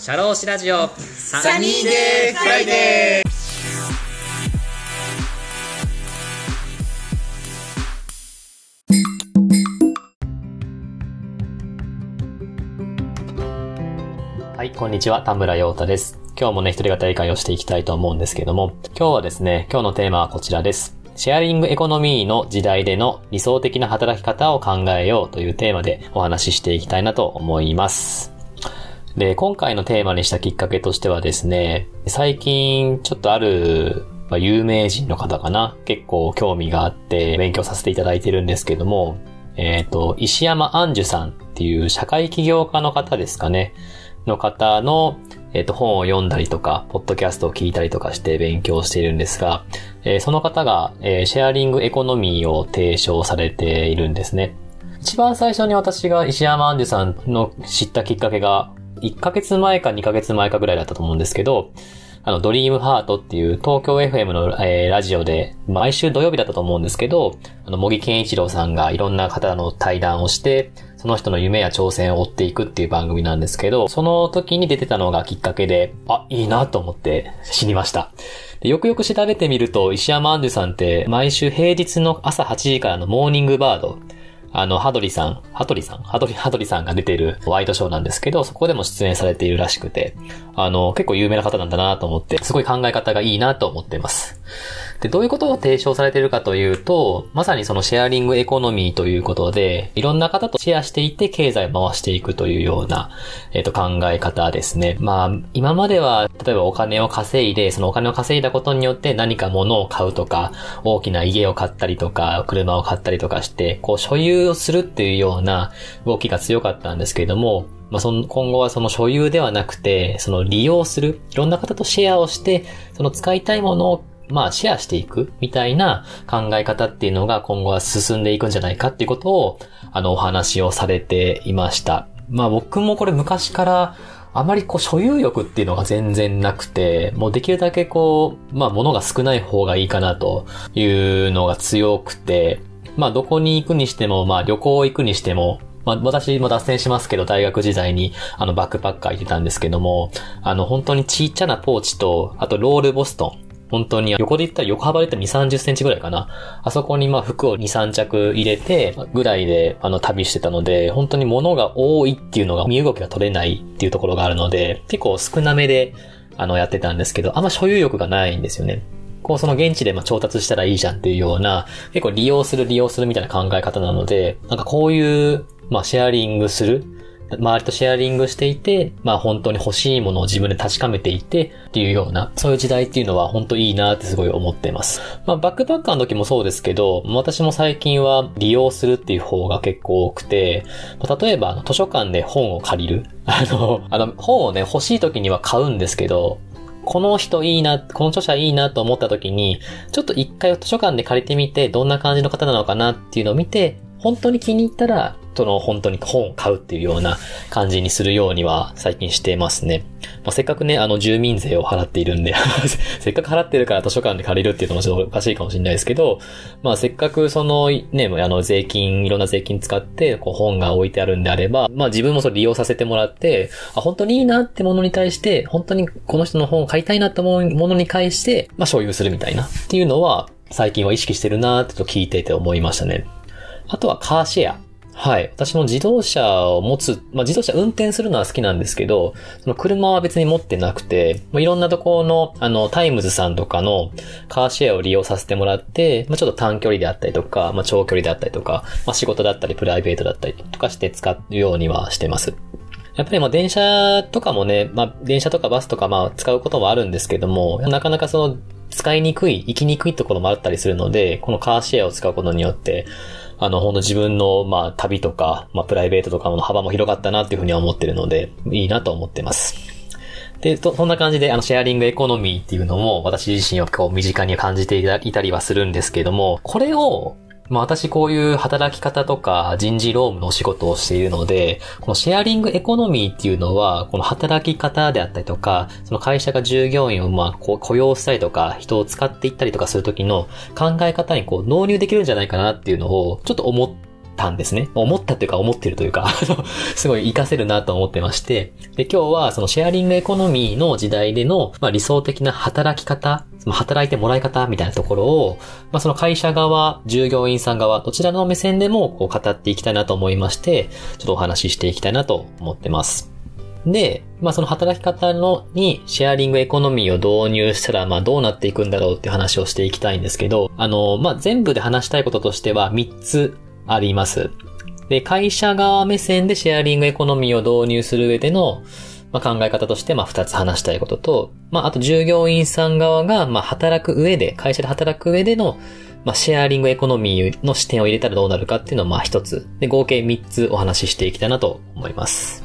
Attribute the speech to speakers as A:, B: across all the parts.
A: シャローシラジオ
B: サニーデーフライデー
C: はい、こんにちは、田村陽太です。今日もね、一人語り回をしていきたいと思うんですけども、今日はですね、今日のテーマはこちらです。シェアリングエコノミーの時代での理想的な働き方を考えようというテーマでお話ししていきたいなと思います。で、今回のテーマにしたきっかけとしてはですね、最近ちょっとある、まあ、有名人の方かな、結構興味があって勉強させていただいてるんですけども、えっ、と、石山杏樹さんっていう社会起業家の方ですかね。の方の、えっ、と、本を読んだりとか、ポッドキャストを聞いたりとかして勉強しているんですが、えーその方が、えーシェアリングエコノミーを提唱されているんですね。一番最初に私が石山アンジュさんの知ったきっかけが、1ヶ月前か2ヶ月前かぐらいだったと思うんですけど、あの、ドリームハートっていう東京 FM の、えーラジオで、毎週土曜日だったと思うんですけど、あの、茂木健一郎さんがいろんな方の対談をして、その人の夢や挑戦を追っていくっていう番組なんですけど、その時に出てたのがきっかけで、あ、いいなと思って知りました。でよくよく調べてみると、石山アンジュさんって毎週平日の朝8時からのモーニングバード、あの、ハドリさん、ハドリさん？ハドリ、ハドリさんが出ているワイドショーなんですけど、そこでも出演されているらしくて、あの、結構有名な方なんだなと思って、すごい考え方がいいなと思っています。で、どういうことを提唱されているかというと、まさにそのシェアリングエコノミーということで、いろんな方とシェアしていって経済を回していくというような、えっ、と、考え方ですね。まあ、今までは、例えばお金を稼いで、そのお金を稼いだことによって何か物を買うとか、大きな家を買ったりとか、車を買ったりとかして、こう、所有をするっていうような動きが強かったんですけれども、まあ、その、今後はその所有ではなくて、その利用する、いろんな方とシェアをして、その使いたいものをまあ、シェアしていくみたいな考え方っていうのが今後は進んでいくんじゃないかっていうことを、あの、お話をされていました。まあ、僕もこれ昔から、あまりこう、所有欲っていうのが全然なくて、もうできるだけこう、まあ、物が少ない方がいいかなというのが強くて、まあ、どこに行くにしても、まあ、旅行行くにしても、まあ、私も脱線しますけど、大学時代に、あの、バックパッカー行ってたんですけども、あの、本当にちっちゃなポーチと、あと、ロールボストン。本当に横で言ったら、横幅で言ったら2、30センチぐらいかな。あそこにまあ服を2、3着入れて、ぐらいであの旅してたので、本当に物が多いっていうのが身動きが取れないっていうところがあるので、結構少なめであのやってたんですけど、あんま所有欲がないんですよね。こうその現地でま調達したらいいじゃんっていうような、結構利用する利用するみたいな考え方なので、なんかこういう、まあシェアリングする、周りとシェアリングしていて、まあ本当に欲しいものを自分で確かめていてっていうような、そういう時代っていうのは本当いいなってすごい思っています。まあバックパッカーの時もそうですけど、私も最近は利用するっていう方が結構多くて、例えば図書館で本を借りる。あの、あの本をね欲しい時には買うんですけど、この人いいな、この著者いいなと思った時に、ちょっと一回図書館で借りてみて、どんな感じの方なのかなっていうのを見て、本当に気に入ったら、その本当に本を買うっていうような感じにするようには最近してますね。まあ、せっかくね、あの住民税を払っているんで、せっかく払ってるから図書館で借りるっていうのもちょっとおかしいかもしれないですけど、まあせっかくそのね、あの税金、いろんな税金使ってこう本が置いてあるんであれば、まあ自分もそれ利用させてもらって、あ、本当にいいなってものに対して、本当にこの人の本を買いたいなって思うものに対して、まあ所有するみたいなっていうのは、最近は意識してるなってと聞いてて思いましたね。あとはカーシェア。はい。私も自動車を持つ、まあ、自動車運転するのは好きなんですけど、その車は別に持ってなくて、まあ、いろんなところの、あの、タイムズさんとかのカーシェアを利用させてもらって、まあ、ちょっと短距離であったりとか、まあ、長距離であったりとか、まあ、仕事だったりプライベートだったりとかして使うようにはしてます。やっぱりまあ電車とかもね、まあ電車とかバスとかまあ使うこともあるんですけども、なかなかその使いにくい、行きにくいところもあったりするので、このカーシェアを使うことによって、あの、ほんと自分の、まあ、旅とか、まあ、プライベートとかの幅も広がったなっていうふうには思ってるので、いいなと思ってます。で、そんな感じで、あの、シェアリングエコノミーっていうのも、私自身はこう、身近に感じていたりはするんですけども、これを、まあ私こういう働き方とか人事労務のお仕事をしているので、このシェアリングエコノミーっていうのは、この働き方であったりとか、その会社が従業員をまあこう雇用したりとか、人を使っていったりとかするときの考え方にこう納入できるんじゃないかなっていうのをちょっと思ってたんですね。思ったっていうか思ってるというか すごい活かせるなと思ってまして。で、今日はそのシェアリングエコノミーの時代での、まあ、理想的な働き方、その働いてもらい方みたいなところを、まあ、その会社側、従業員さん側、どちらの目線でもこう語っていきたいなと思いまして、ちょっとお話ししていきたいなと思ってます。で、まあその働き方のにシェアリングエコノミーを導入したら、まあどうなっていくんだろうっていう話をしていきたいんですけど、あの、まあ全部で話したいこととしては3つあります。で、会社側目線でシェアリングエコノミーを導入する上での、まあ、考え方として、まあ、二つ話したいことと、まあ、あと従業員さん側が、まあ、働く上で、会社で働く上での、まあ、シェアリングエコノミーの視点を入れたらどうなるかっていうのを、まあ、一つ。で、合計三つお話ししていきたいなと思います。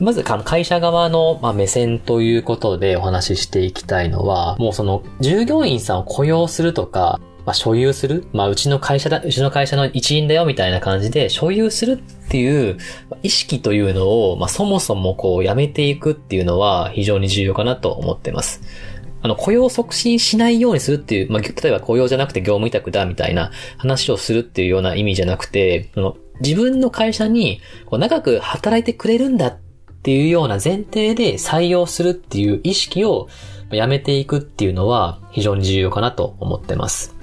C: まず、会社側の、ま目線ということでお話ししていきたいのは、もうその、従業員さんを雇用するとか、まあ、所有するまあ、うちの会社だ、うちの会社の一員だよ、みたいな感じで、所有するっていう意識というのを、まあ、そもそもこう、やめていくっていうのは非常に重要かなと思ってます。あの、雇用促進しないようにするっていう、まあ、例えば雇用じゃなくて業務委託だみたいな話をするっていうような意味じゃなくて、その自分の会社にこう長く働いてくれるんだっていうような前提で採用するっていう意識をやめていくっていうのは非常に重要かなと思ってます。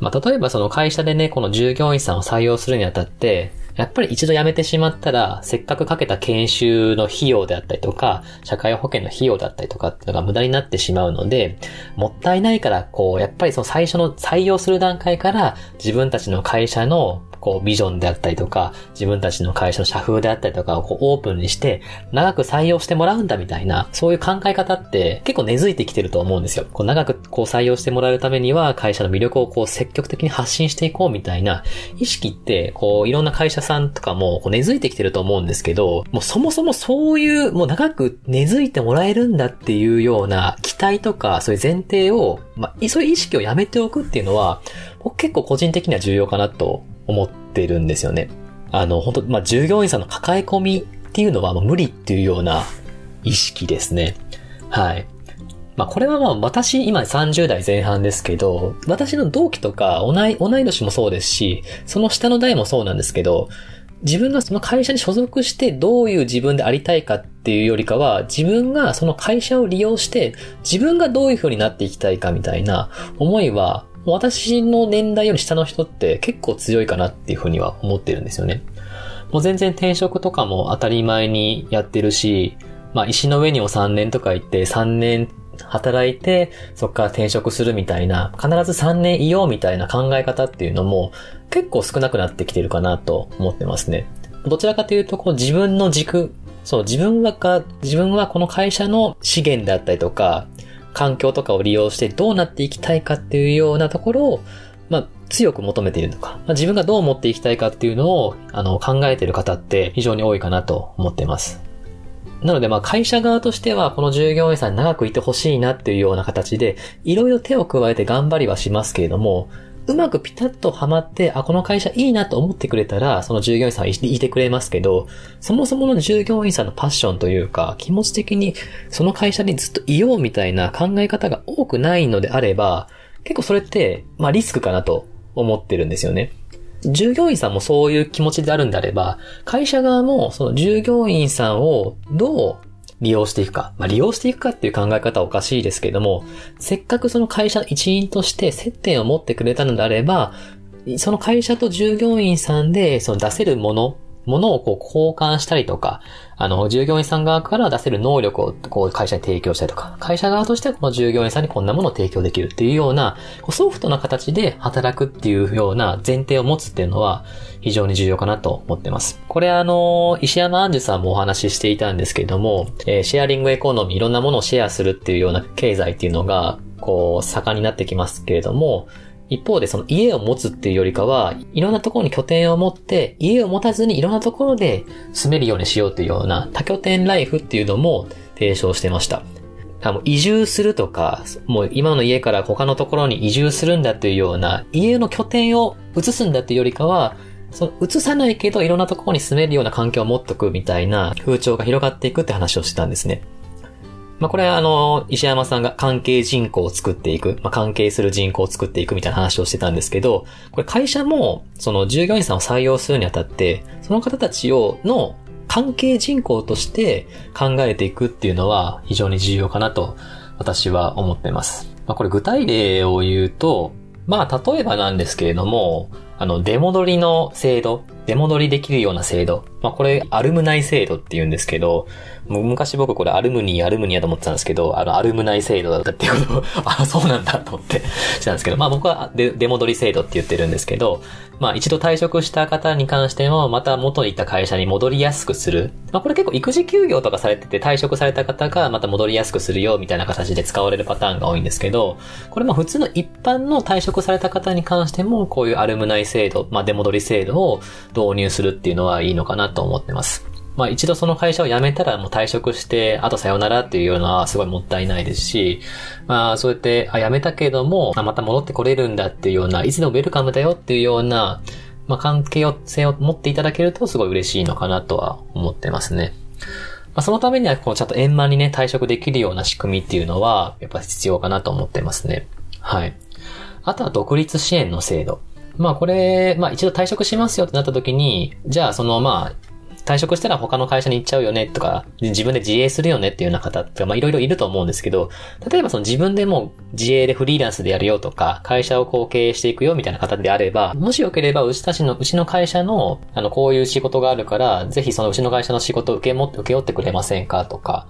C: まあ、例えばその会社でね、この従業員さんを採用するにあたって、やっぱり一度辞めてしまったら、せっかくかけた研修の費用であったりとか、社会保険の費用だったりとかっていうのが無駄になってしまうので、もったいないから、こう、やっぱりその最初の採用する段階から自分たちの会社のこう、ビジョンであったりとか、自分たちの会社の社風であったりとかをこうオープンにして、長く採用してもらうんだみたいな、そういう考え方って結構根付いてきてると思うんですよ。こう長くこう採用してもらえるためには、会社の魅力をこう積極的に発信していこうみたいな意識って、こう、いろんな会社さんとかもこう根付いてきてると思うんですけど、もうそもそもそういう、もう長く根付いてもらえるんだっていうような期待とか、そういう前提を、まあ、そういう意識をやめておくっていうのは、僕結構個人的には重要かなと思ってるんですよね。あの、本当まあ、従業員さんの抱え込みっていうのはもう無理っていうような意識ですね。はい。まあ、これはまあ、私、今30代前半ですけど、私の同期とか、同い、同い年もそうですし、その下の代もそうなんですけど、自分がその会社に所属してどういう自分でありたいかっていうよりかは、自分がその会社を利用して、自分がどういう風になっていきたいかみたいな思いは、私の年代より下の人って結構強いかなっていうふうには思ってるんですよね。もう全然転職とかも当たり前にやってるし、まあ石の上にも3年とか行って3年働いて、そっから転職するみたいな、必ず3年いようみたいな考え方っていうのも結構少なくなってきてるかなと思ってますね。どちらかというと、こう自分の軸、そう、自分はか、自分はこの会社の資源であったりとか、環境とかを利用してどうなっていきたいかっていうようなところを、まあ、強く求めているのか、まあ、自分がどう思っていきたいかっていうのを、あの、考えている方って非常に多いかなと思っています。なので、まあ、会社側としては、この従業員さんに長くいてほしいなっていうような形で、いろいろ手を加えて頑張りはしますけれども、うまくピタッとはまって、あ、この会社いいなと思ってくれたら、その従業員さんはいてくれますけど、そもそもの従業員さんのパッションというか、気持ち的にその会社にずっといようみたいな考え方が多くないのであれば、結構それって、まあリスクかなと思ってるんですよね。従業員さんもそういう気持ちであるんであれば、会社側もその従業員さんをどう利用していくか。まあ、利用していくかっていう考え方はおかしいですけども、せっかくその会社の一員として接点を持ってくれたのであれば、その会社と従業員さんでその出せるものものをこう交換したりとか、あの、従業員さん側から出せる能力をこう会社に提供したりとか、会社側としてはこの従業員さんにこんなものを提供できるっていうような、ソフトな形で働くっていうような前提を持つっていうのは非常に重要かなと思ってます。これあの、石山アンジュさんもお話ししていたんですけれども、えー、シェアリングエコノミー、いろんなものをシェアするっていうような経済っていうのが、こう、盛んになってきますけれども、一方でその家を持つっていうよりかは、いろんなところに拠点を持って、家を持たずにいろんなところで住めるようにしようというような多拠点ライフっていうのも提唱してました。多分移住するとか、もう今の家から他のところに移住するんだっていうような、家の拠点を移すんだっていうよりかは、その移さないけどいろんなところに住めるような環境を持っとくみたいな風潮が広がっていくって話をしてたんですね。まあ、これはあの、石山さんが関係人口を作っていく、まあ、関係する人口を作っていくみたいな話をしてたんですけど、これ会社も、その従業員さんを採用するにあたって、その方たちを、の関係人口として考えていくっていうのは非常に重要かなと私は思っています。まあ、これ具体例を言うと、まあ、例えばなんですけれども、あの、出戻りの制度、出戻りできるような制度。まあ、これ、アルムナイ制度って言うんですけど、昔僕これアルムニー、アルムニアと思ってたんですけど、あの、アルムナイ制度だったっていうことを、あ、そうなんだと思ってしたんですけど、まあ僕は出戻り制度って言ってるんですけど、まあ一度退職した方に関しても、また元に行った会社に戻りやすくする。まあこれ結構育児休業とかされてて退職された方がまた戻りやすくするよみたいな形で使われるパターンが多いんですけど、これまあ普通の一般の退職された方に関しても、こういうアルムナイ制度、まあ出戻り制度を導入するっていうのはいいのかなと思ってます。まあ一度その会社を辞めたらもう退職して、あとさよならっていうようなすごいもったいないですし、まあそうやって、あ、辞めたけども、また戻ってこれるんだっていうような、いつでもウェルカムだよっていうような、まあ関係性を持っていただけるとすごい嬉しいのかなとは思ってますね。まあ、そのためには、こう、ちゃんと円満にね、退職できるような仕組みっていうのは、やっぱ必要かなと思ってますね。はい。あとは独立支援の制度。まあこれ、まあ一度退職しますよってなった時に、じゃあそのまあ退職したら他の会社に行っちゃうよねとか、自分で自営するよねっていうような方って、まあいろいろいると思うんですけど、例えばその自分でも自営でフリーランスでやるよとか、会社をこう経営していくよみたいな方であれば、もしよければうちたちの、うちの会社の、あの、こういう仕事があるから、ぜひそのうちの会社の仕事を受けも、受け負ってくれませんかとか、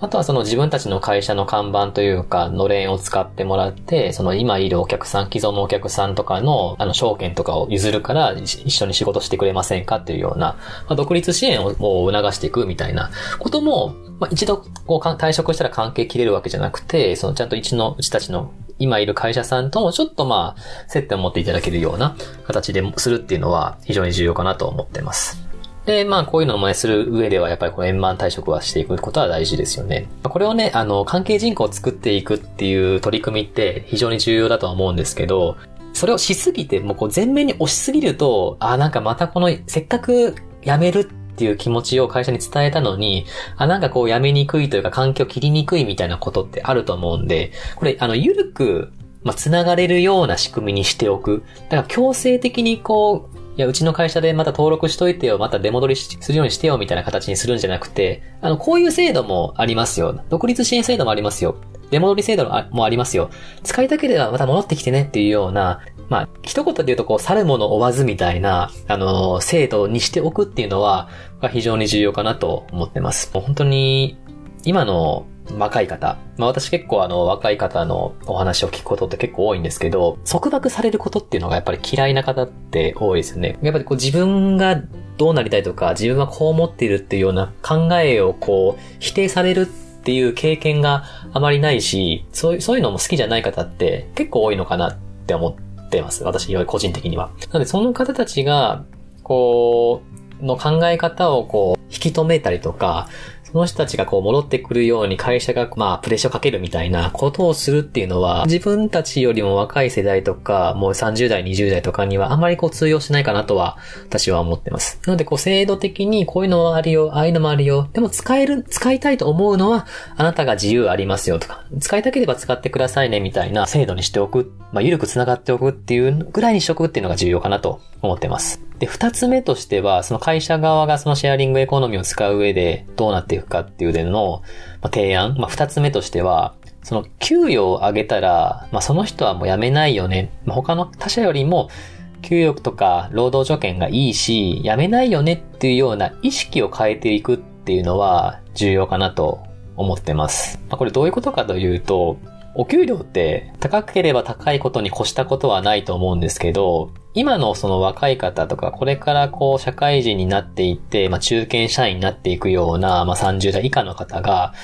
C: あとはその自分たちの会社の看板というか、のれんを使ってもらって、その今いるお客さん、既存のお客さんとかの、あの、証券とかを譲るから、一緒に仕事してくれませんかっていうような、まあ、独立支援を促していくみたいなことも、まあ、一度、こう、退職したら関係切れるわけじゃなくて、そのちゃんと一の、うちたちの今いる会社さんともちょっとまあ、接点を持っていただけるような形でするっていうのは非常に重要かなと思ってます。で、まあこういうのもね、する上ではやっぱりこの円満退職はしていくことは大事ですよね。これをね、あの、関係人口を作っていくっていう取り組みって非常に重要だとは思うんですけど、それをしすぎて、もうこう全面に押しすぎると、ああ、なんかまたこの、せっかく辞めるっていう気持ちを会社に伝えたのに、あ、なんかこう辞めにくいというか環境切りにくいみたいなことってあると思うんで、これ、あの、ゆるく、まあ、繋がれるような仕組みにしておく。だから強制的にこう、いや、うちの会社でまた登録しといてよ、また出戻りするようにしてよ、みたいな形にするんじゃなくて、あの、こういう制度もありますよ。独立支援制度もありますよ。出戻り制度もありますよ。使いたければまた戻ってきてねっていうような、まあ、一言で言うとこう、去るもの追わずみたいな、あの、制度にしておくっていうのは、非常に重要かなと思ってます。もう本当に、今の若い方。まあ私結構あの若い方のお話を聞くことって結構多いんですけど、束縛されることっていうのがやっぱり嫌いな方って多いですよね。やっぱりこう自分がどうなりたいとか、自分はこう思っているっていうような考えをこう否定されるっていう経験があまりないし、そういう、そういうのも好きじゃない方って結構多いのかなって思ってます。私、個人的には。なのでその方たちが、こう、の考え方をこう、引き止めたりとか、その人たちがこう戻ってくるように会社がまあプレッシャーかけるみたいなことをするっていうのは自分たちよりも若い世代とかもう30代、20代とかにはあまりこう通用しないかなとは私は思ってます。なのでこう制度的にこういうのもあるよ、ああいうのもあるよ。でも使える、使いたいと思うのはあなたが自由ありますよとか、使いたければ使ってくださいねみたいな制度にしておく、まあ緩く繋がっておくっていうぐらいにしておくっていうのが重要かなと思ってます。で、二つ目としては、その会社側がそのシェアリングエコノミーを使う上でどうなっていくかっていうでの、まあ、提案、まあ、二つ目としては、その給与を上げたら、まあ、その人はもう辞めないよね。まあ、他の他社よりも、給与とか労働条件がいいし、辞めないよねっていうような意識を変えていくっていうのは重要かなと思ってます。まあ、これどういうことかというと、お給料って高ければ高いことに越したことはないと思うんですけど、今のその若い方とか、これからこう社会人になっていって、まあ中堅社員になっていくような、まあ30代以下の方が、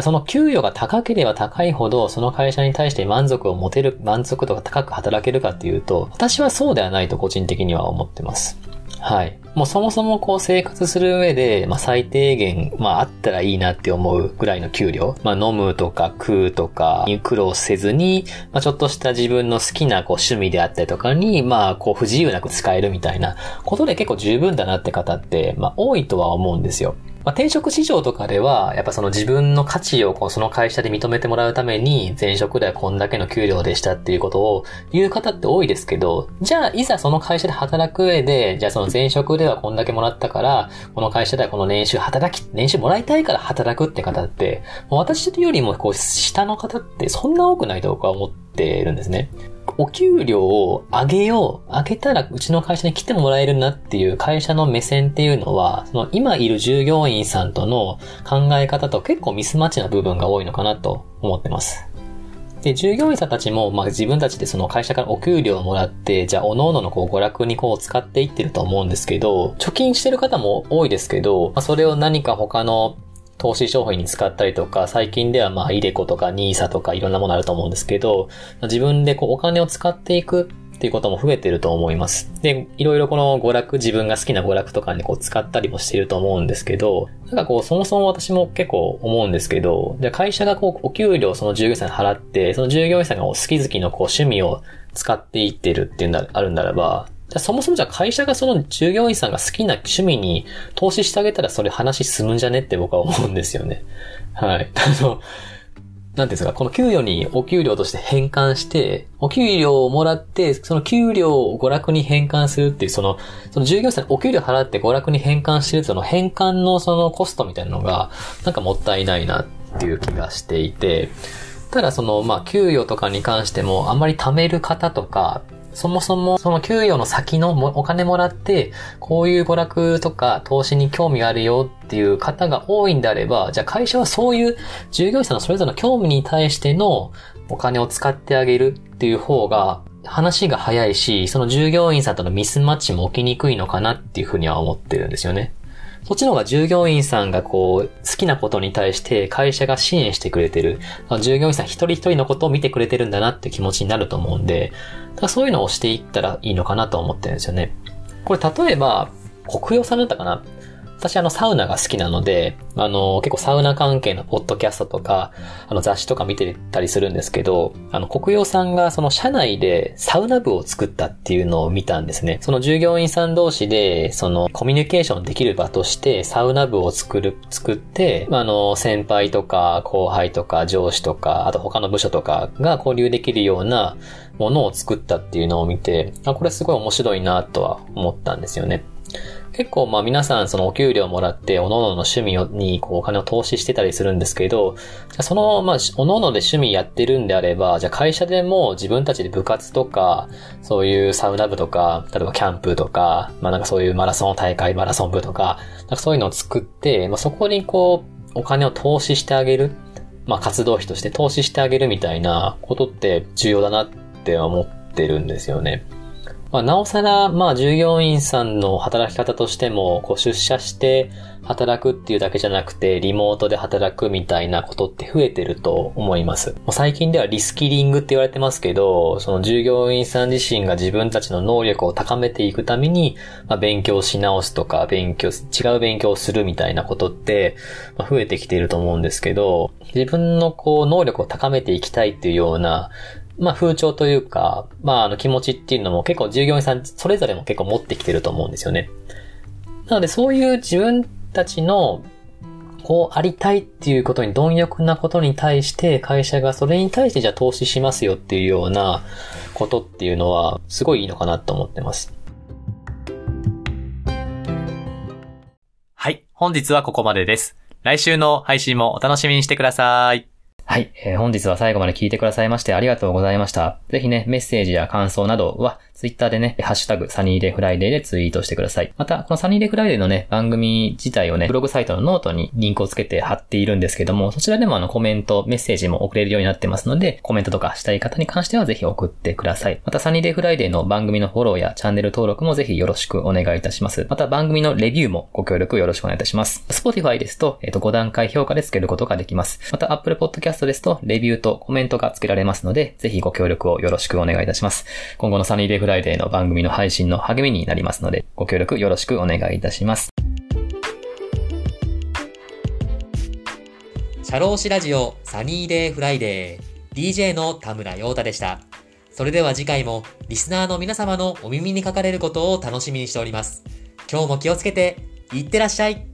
C: その給与が高ければ高いほど、その会社に対して満足を持てる、満足度が高く働けるかっていうと、私はそうではないと個人的には思ってます。はい。もうそもそもこう生活する上で、まあ最低限、まああったらいいなって思うぐらいの給料。まあ飲むとか食うとかに苦労せずに、まあちょっとした自分の好きなこう趣味であったりとかに、まあこう不自由なく使えるみたいなことで結構十分だなって方って、まあ多いとは思うんですよ。まあ、転職市場とかでは、やっぱその自分の価値をこうその会社で認めてもらうために、前職ではこんだけの給料でしたっていうことを言う方って多いですけど、じゃあいざその会社で働く上で、じゃあその前職ではこんだけもらったから、この会社ではこの年収働き、年収もらいたいから働くって方って、もう私よりもこう下の方ってそんな多くないと僕は思ってるんですね。お給料を上げよう、上げたらうちの会社に来てもらえるなっていう会社の目線っていうのは、その今いる従業員さんとの考え方と結構ミスマッチな部分が多いのかなと思ってます。で、従業員さんたちも、まあ自分たちでその会社からお給料をもらって、じゃあ、各々のこう娯楽にこう使っていってると思うんですけど、貯金してる方も多いですけど、まあそれを何か他の投資商品に使ったりとか、最近ではまあ、イデコとかニーサとかいろんなものあると思うんですけど、自分でこうお金を使っていくっていうことも増えてると思います。で、いろいろこの娯楽、自分が好きな娯楽とかにこう使ったりもしていると思うんですけど、なんかこう、そもそも私も結構思うんですけど、じゃ会社がこう、お給料その従業員さんに払って、その従業員さんが好き好きのこう、趣味を使っていってるっていうのがあるならば、じゃそもそもじゃあ会社がその従業員さんが好きな趣味に投資してあげたらそれ話進むんじゃねって僕は思うんですよね。はい。あの、なんですか、この給与にお給料として変換して、お給料をもらって、その給料を娯楽に変換するっていう、その、その従業員さんお給料払って娯楽に変換してるその変換のそのコストみたいなのが、なんかもったいないなっていう気がしていて、ただその、まあ、給与とかに関しても、あんまり貯める方とか、そもそもその給与の先のお金もらって、こういう娯楽とか投資に興味があるよっていう方が多いんであれば、じゃあ会社はそういう従業員さんのそれぞれの興味に対してのお金を使ってあげるっていう方が話が早いし、その従業員さんとのミスマッチも起きにくいのかなっていうふうには思ってるんですよね。そっちの方が従業員さんがこう、好きなことに対して会社が支援してくれてる。従業員さん一人一人のことを見てくれてるんだなって気持ちになると思うんで、そういうのをしていったらいいのかなと思ってるんですよね。これ例えば、国用さんだったかな私あのサウナが好きなので、あの結構サウナ関係のポッドキャストとか、あの雑誌とか見てたりするんですけど、あの国用さんがその社内でサウナ部を作ったっていうのを見たんですね。その従業員さん同士で、そのコミュニケーションできる場としてサウナ部を作る、作って、あの先輩とか後輩とか上司とか、あと他の部署とかが交流できるようなものを作ったっていうのを見て、あ、これすごい面白いなとは思ったんですよね。結構まあ皆さんそのお給料もらって、おのおのの趣味にこうお金を投資してたりするんですけど、そのまあ、おのおので趣味やってるんであれば、じゃあ会社でも自分たちで部活とか、そういうサウナ部とか、例えばキャンプとか、まあなんかそういうマラソン大会、マラソン部とか、なんかそういうのを作って、まあそこにこう、お金を投資してあげる。まあ活動費として投資してあげるみたいなことって重要だなって思ってるんですよね。まあ、なおさら、まあ、従業員さんの働き方としても、こう、出社して働くっていうだけじゃなくて、リモートで働くみたいなことって増えてると思います。最近ではリスキリングって言われてますけど、その従業員さん自身が自分たちの能力を高めていくために、まあ、勉強し直すとか、勉強、違う勉強をするみたいなことって、まあ、増えてきていると思うんですけど、自分のこう、能力を高めていきたいっていうような、まあ風潮というか、まああの気持ちっていうのも結構従業員さんそれぞれも結構持ってきてると思うんですよね。なのでそういう自分たちのこうありたいっていうことに貪欲なことに対して会社がそれに対してじゃあ投資しますよっていうようなことっていうのはすごいいいのかなと思ってます。はい。本日はここまでです。来週の配信もお楽しみにしてください。はい、えー、本日は最後まで聞いてくださいましてありがとうございました。ぜひね、メッセージや感想などは、ツイッターでね、ハッシュタグ、サニーデフライデーでツイートしてください。また、このサニーデフライデーのね、番組自体をね、ブログサイトのノートにリンクをつけて貼っているんですけども、そちらでもあのコメント、メッセージも送れるようになってますので、コメントとかしたい方に関してはぜひ送ってください。また、サニーデフライデーの番組のフォローやチャンネル登録もぜひよろしくお願いいたします。また、番組のレビューもご協力よろしくお願いいたします。Spotify ですと、えっ、ー、と、5段階評価でつけることができます。また、Apple Podcast ですと、レビューとコメントがつけられますので、ぜひご協力をよろしくお願いいたします。今後のサニーデフライデーの番組の配信の励みになりますので、ご協力よろしくお願いいたします。
B: シャローシラジオサニーデーフライデー DJ の田村陽太でした。それでは次回もリスナーの皆様のお耳にかかれることを楽しみにしております。今日も気をつけて、いってらっしゃい